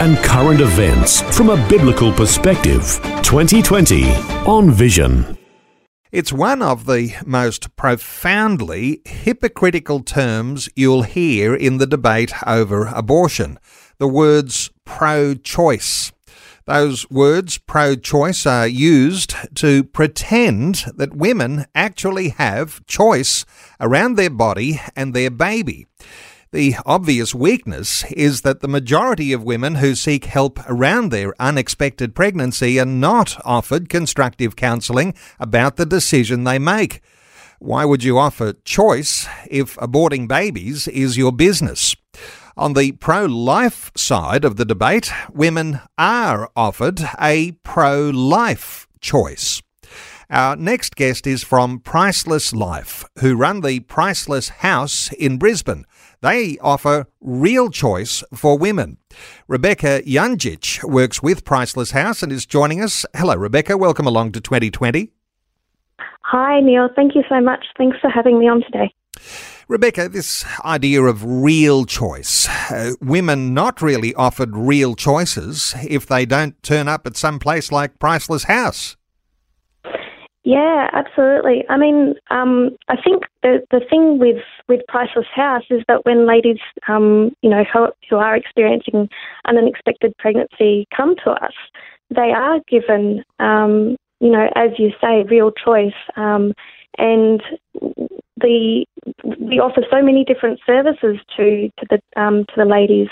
and current events from a biblical perspective. 2020 on Vision. It's one of the most profoundly hypocritical terms you'll hear in the debate over abortion the words pro choice. Those words, pro choice, are used to pretend that women actually have choice around their body and their baby. The obvious weakness is that the majority of women who seek help around their unexpected pregnancy are not offered constructive counselling about the decision they make. Why would you offer choice if aborting babies is your business? On the pro life side of the debate, women are offered a pro life choice. Our next guest is from Priceless Life, who run the Priceless House in Brisbane. They offer real choice for women. Rebecca Junjic works with Priceless House and is joining us. Hello, Rebecca. Welcome along to 2020. Hi, Neil. Thank you so much. Thanks for having me on today. Rebecca, this idea of real choice, uh, women not really offered real choices if they don't turn up at some place like Priceless House. Yeah, absolutely. I mean, um, I think the the thing with with Priceless House is that when ladies, um, you know, who, who are experiencing an unexpected pregnancy come to us, they are given, um, you know, as you say, real choice, um, and the we offer so many different services to to the um, to the ladies.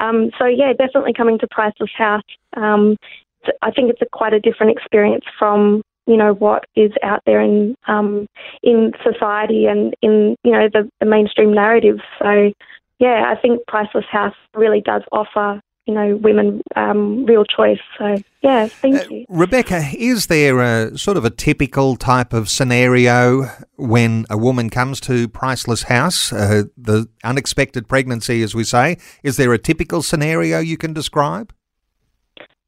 Um, so yeah, definitely coming to Priceless House. Um, I think it's a quite a different experience from you know what is out there in um, in society and in you know the, the mainstream narrative. So yeah, I think Priceless House really does offer you know women um, real choice. So yeah, thank uh, you, Rebecca. Is there a sort of a typical type of scenario when a woman comes to Priceless House, uh, the unexpected pregnancy, as we say? Is there a typical scenario you can describe?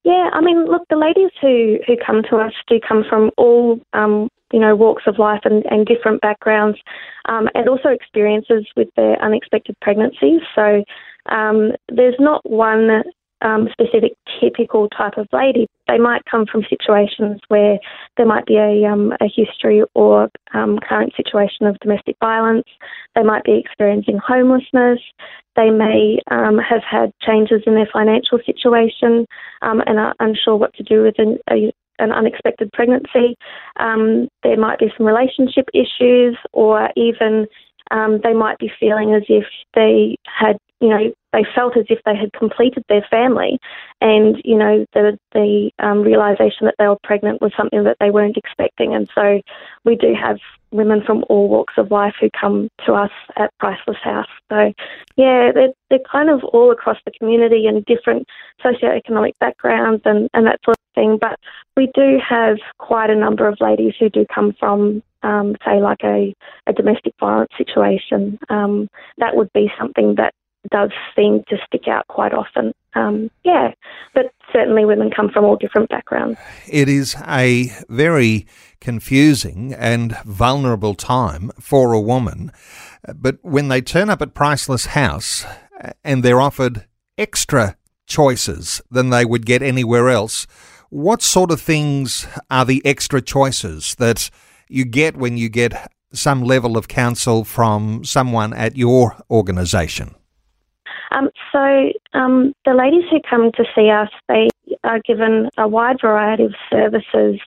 Yeah, I mean, look, the ladies who, who come to us do come from all, um, you know, walks of life and, and different backgrounds um, and also experiences with their unexpected pregnancies. So um, there's not one um, specific typical type of lady. They might come from situations where there might be a, um, a history or um, current situation of domestic violence. They might be experiencing homelessness. They may um, have had changes in their financial situation um, and are unsure what to do with an, a, an unexpected pregnancy. Um, there might be some relationship issues, or even they might be feeling as if they had, you know, they felt as if they had completed their family, and you know the the um, realization that they were pregnant was something that they weren't expecting. And so we do have women from all walks of life who come to us at Priceless House. So yeah, they're they're kind of all across the community and different socioeconomic backgrounds and and that sort of thing. But we do have quite a number of ladies who do come from um, say like a, a domestic violence situation, um, that would be something that does seem to stick out quite often. Um, yeah, but certainly women come from all different backgrounds. It is a very confusing and vulnerable time for a woman. But when they turn up at Priceless House uh, and they're offered extra choices than they would get anywhere else, what sort of things are the extra choices that you get when you get some level of counsel from someone at your organisation? Um, so um, the ladies who come to see us, they are given a wide variety of services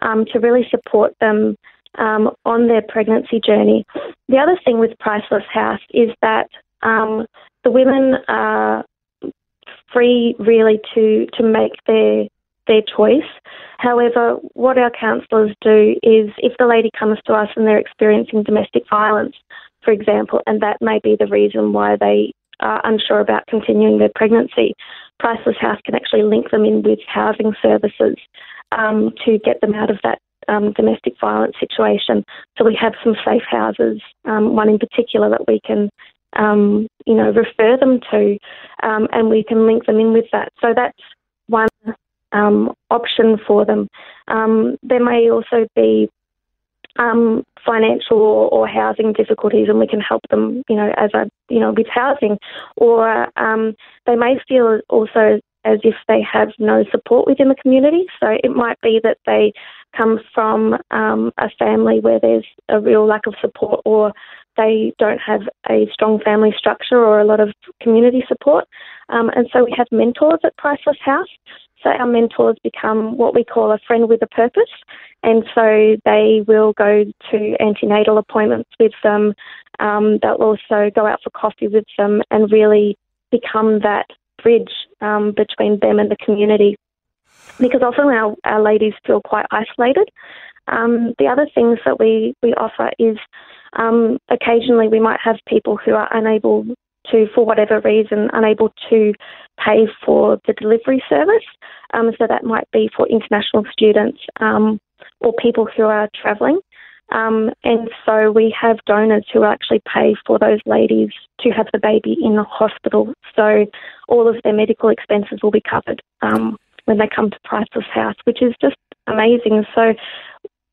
um, to really support them um, on their pregnancy journey. The other thing with Priceless House is that um, the women are free really to, to make their their choice. However, what our counsellors do is if the lady comes to us and they're experiencing domestic violence, for example, and that may be the reason why they are unsure about continuing their pregnancy, Priceless House can actually link them in with housing services um, to get them out of that um, domestic violence situation. So we have some safe houses, um, one in particular that we can, um, you know, refer them to, um, and we can link them in with that. So that's one um, option for them. Um, there may also be um, financial or, or, housing difficulties, and we can help them, you know, as a you know with housing, or um, they may feel also as if they have no support within the community. So it might be that they come from um, a family where there's a real lack of support, or they don't have a strong family structure or a lot of community support. Um, and so we have mentors at Priceless House. So our mentors become what we call a friend with a purpose. And so they will go to antenatal appointments with them. Um, they'll also go out for coffee with them and really become that bridge um, between them and the community. Because often our, our ladies feel quite isolated. Um, the other things that we, we offer is um, occasionally we might have people who are unable to, for whatever reason, unable to pay for the delivery service. Um, so that might be for international students um, or people who are travelling. Um, and so we have donors who actually pay for those ladies to have the baby in the hospital. So all of their medical expenses will be covered um, when they come to Priceless House, which is just amazing. So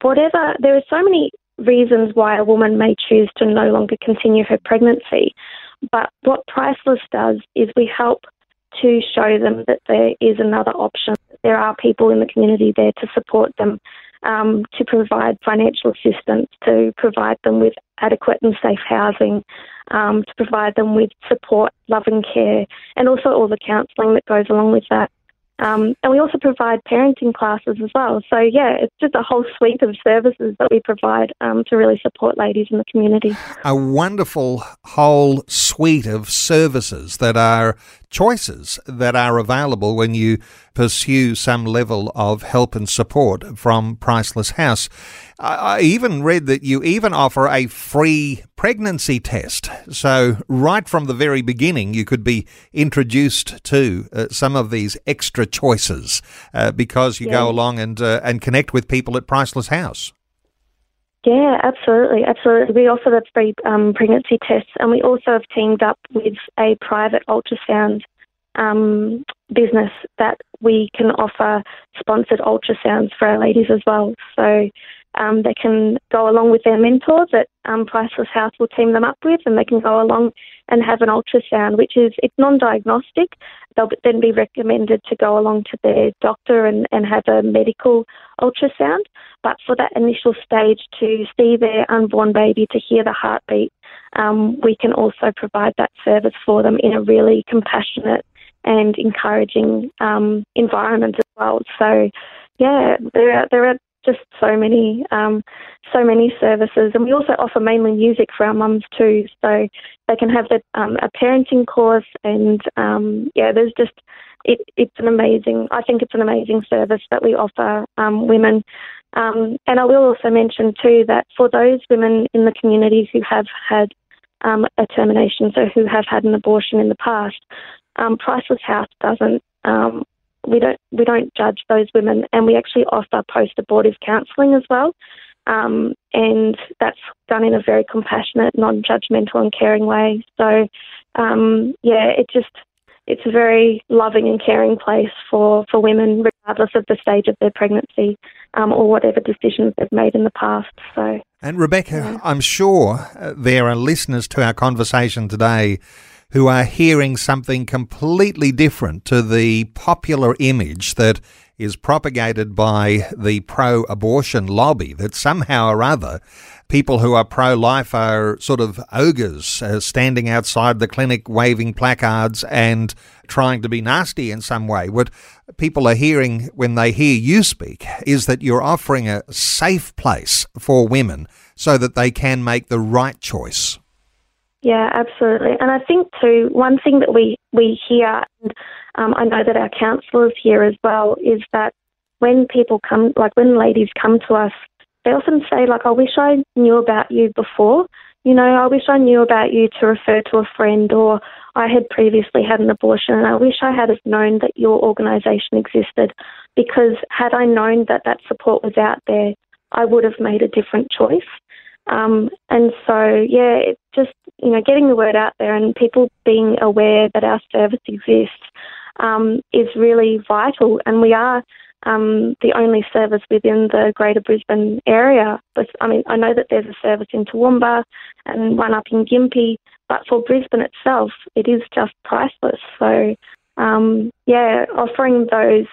whatever, there are so many reasons why a woman may choose to no longer continue her pregnancy. But what Priceless does is we help to show them that there is another option. There are people in the community there to support them, um, to provide financial assistance, to provide them with adequate and safe housing, um, to provide them with support, love and care, and also all the counselling that goes along with that. Um, and we also provide parenting classes as well. So, yeah, it's just a whole suite of services that we provide um, to really support ladies in the community. A wonderful whole suite of services that are choices that are available when you pursue some level of help and support from Priceless House. I even read that you even offer a free pregnancy test. So, right from the very beginning, you could be introduced to uh, some of these extra choices uh, because you yeah. go along and uh, and connect with people at Priceless House. Yeah, absolutely, absolutely. We offer the free um, pregnancy tests, and we also have teamed up with a private ultrasound um, business that we can offer sponsored ultrasounds for our ladies as well. So um, they can go along with their mentor that um, Priceless House will team them up with, and they can go along and have an ultrasound, which is it's non-diagnostic. They'll then be recommended to go along to their doctor and, and have a medical ultrasound. But for that initial stage to see their unborn baby, to hear the heartbeat, um, we can also provide that service for them in a really compassionate and encouraging um, environment as well. So, yeah, there are, there are just so many um, so many services, and we also offer mainly music for our mums too. So they can have the, um, a parenting course, and um, yeah, there's just it, it's an amazing. I think it's an amazing service that we offer um, women. Um, and I will also mention too that for those women in the community who have had um, a termination, so who have had an abortion in the past, Priceless House doesn't we don't we don't judge those women, and we actually offer post abortive counselling as well. Um, and that's done in a very compassionate, non-judgmental, and caring way. So, um, yeah, it just it's a very loving and caring place for, for women, regardless of the stage of their pregnancy um, or whatever decisions they've made in the past. So, and Rebecca, yeah. I'm sure uh, there are listeners to our conversation today who are hearing something completely different to the popular image that is propagated by the pro abortion lobby that somehow or other people who are pro life are sort of ogres uh, standing outside the clinic waving placards and trying to be nasty in some way. What people are hearing when they hear you speak is that you're offering a safe place for women so that they can make the right choice. Yeah, absolutely. And I think too, one thing that we we hear, and um, I know that our counsellors hear as well, is that when people come, like when ladies come to us, they often say like, "I wish I knew about you before." you know, I wish I knew about you to refer to a friend, or I had previously had an abortion and I wish I had known that your organisation existed because had I known that that support was out there, I would have made a different choice. Um, and so, yeah, it's just, you know, getting the word out there and people being aware that our service exists um, is really vital. And we are um, the only service within the Greater Brisbane area. But I mean, I know that there's a service in Toowoomba and one up in Gympie, but for Brisbane itself, it is just priceless. So, um, yeah, offering those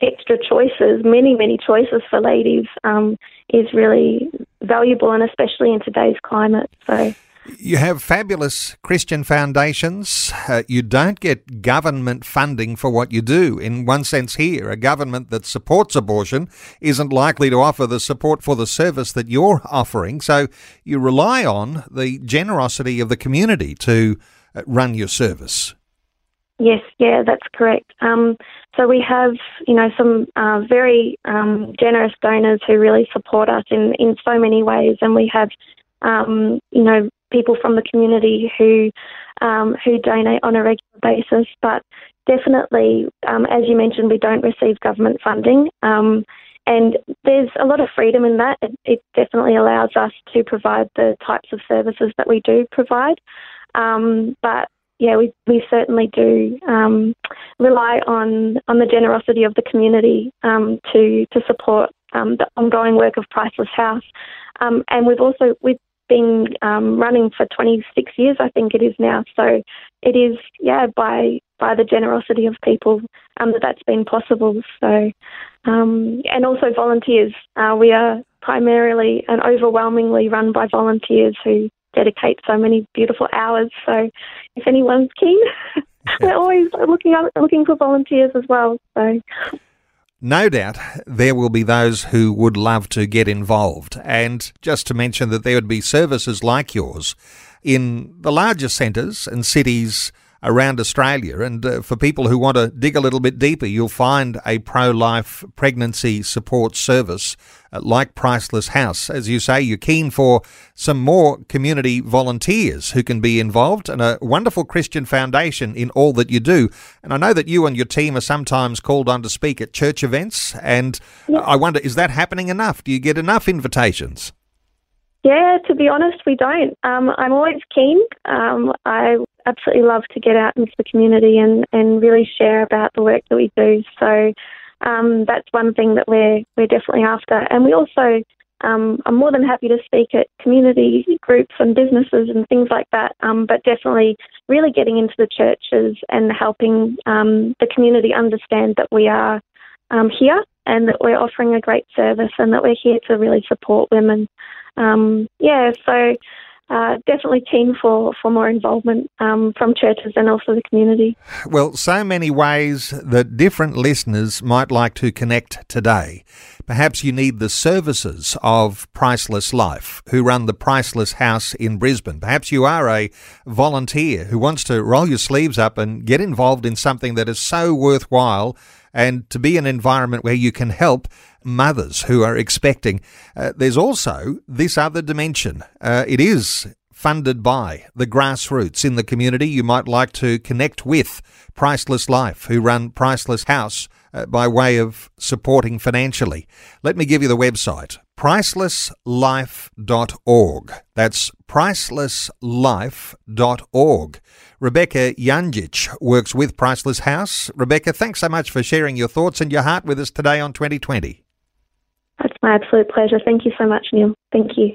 extra choices, many, many choices for ladies, um, is really valuable, and especially in today's climate. So. You have fabulous Christian foundations. Uh, you don't get government funding for what you do. In one sense, here, a government that supports abortion isn't likely to offer the support for the service that you're offering. So you rely on the generosity of the community to uh, run your service. Yes, yeah, that's correct. Um, so we have, you know, some uh, very um, generous donors who really support us in, in so many ways, and we have, um, you know, people from the community who um, who donate on a regular basis. But definitely, um, as you mentioned, we don't receive government funding. Um, and there's a lot of freedom in that. It, it, definitely allows us to provide the types of services that we do provide. Um, but yeah, we, we certainly do um, rely on on the generosity of the community um, to to support um, the ongoing work of Priceless House, um, and we've also we've been um, running for 26 years, I think it is now. So it is yeah by by the generosity of people um, that that's been possible. So and also volunteers. Uh, we are primarily and overwhelmingly run by volunteers who dedicate so many beautiful hours. So if anyone's keen, we're always looking up, looking for volunteers as well. So. No doubt there will be those who would love to get involved. And just to mention that there would be services like yours in the larger centres and cities around Australia. And uh, for people who want to dig a little bit deeper, you'll find a pro life pregnancy support service uh, like Priceless House. As you say, you're keen for some more community volunteers who can be involved and a wonderful Christian foundation in all that you do. And I know that you and your team are sometimes called on to speak at church events. And I wonder, is that happening enough? Do you get enough invitations? Yeah, to be honest, we don't. Um, I'm always keen. Um, I absolutely love to get out into the community and, and really share about the work that we do. So um, that's one thing that we're we're definitely after. And we also um, I'm more than happy to speak at community groups and businesses and things like that. Um, but definitely, really getting into the churches and helping um, the community understand that we are um, here and that we're offering a great service and that we're here to really support women um, yeah, so uh, definitely keen for, for more involvement um, from churches and also the community. Well, so many ways that different listeners might like to connect today. Perhaps you need the services of Priceless Life, who run the Priceless House in Brisbane. Perhaps you are a volunteer who wants to roll your sleeves up and get involved in something that is so worthwhile and to be an environment where you can help mothers who are expecting. Uh, there's also this other dimension. Uh, it is funded by the grassroots in the community. You might like to connect with Priceless Life, who run Priceless House Uh, by way of supporting financially. Let me give you the website pricelesslife.org. That's pricelesslife.org. Rebecca Yanjic works with Priceless House. Rebecca, thanks so much for sharing your thoughts and your heart with us today on 2020. That's my absolute pleasure. Thank you so much, Neil. Thank you.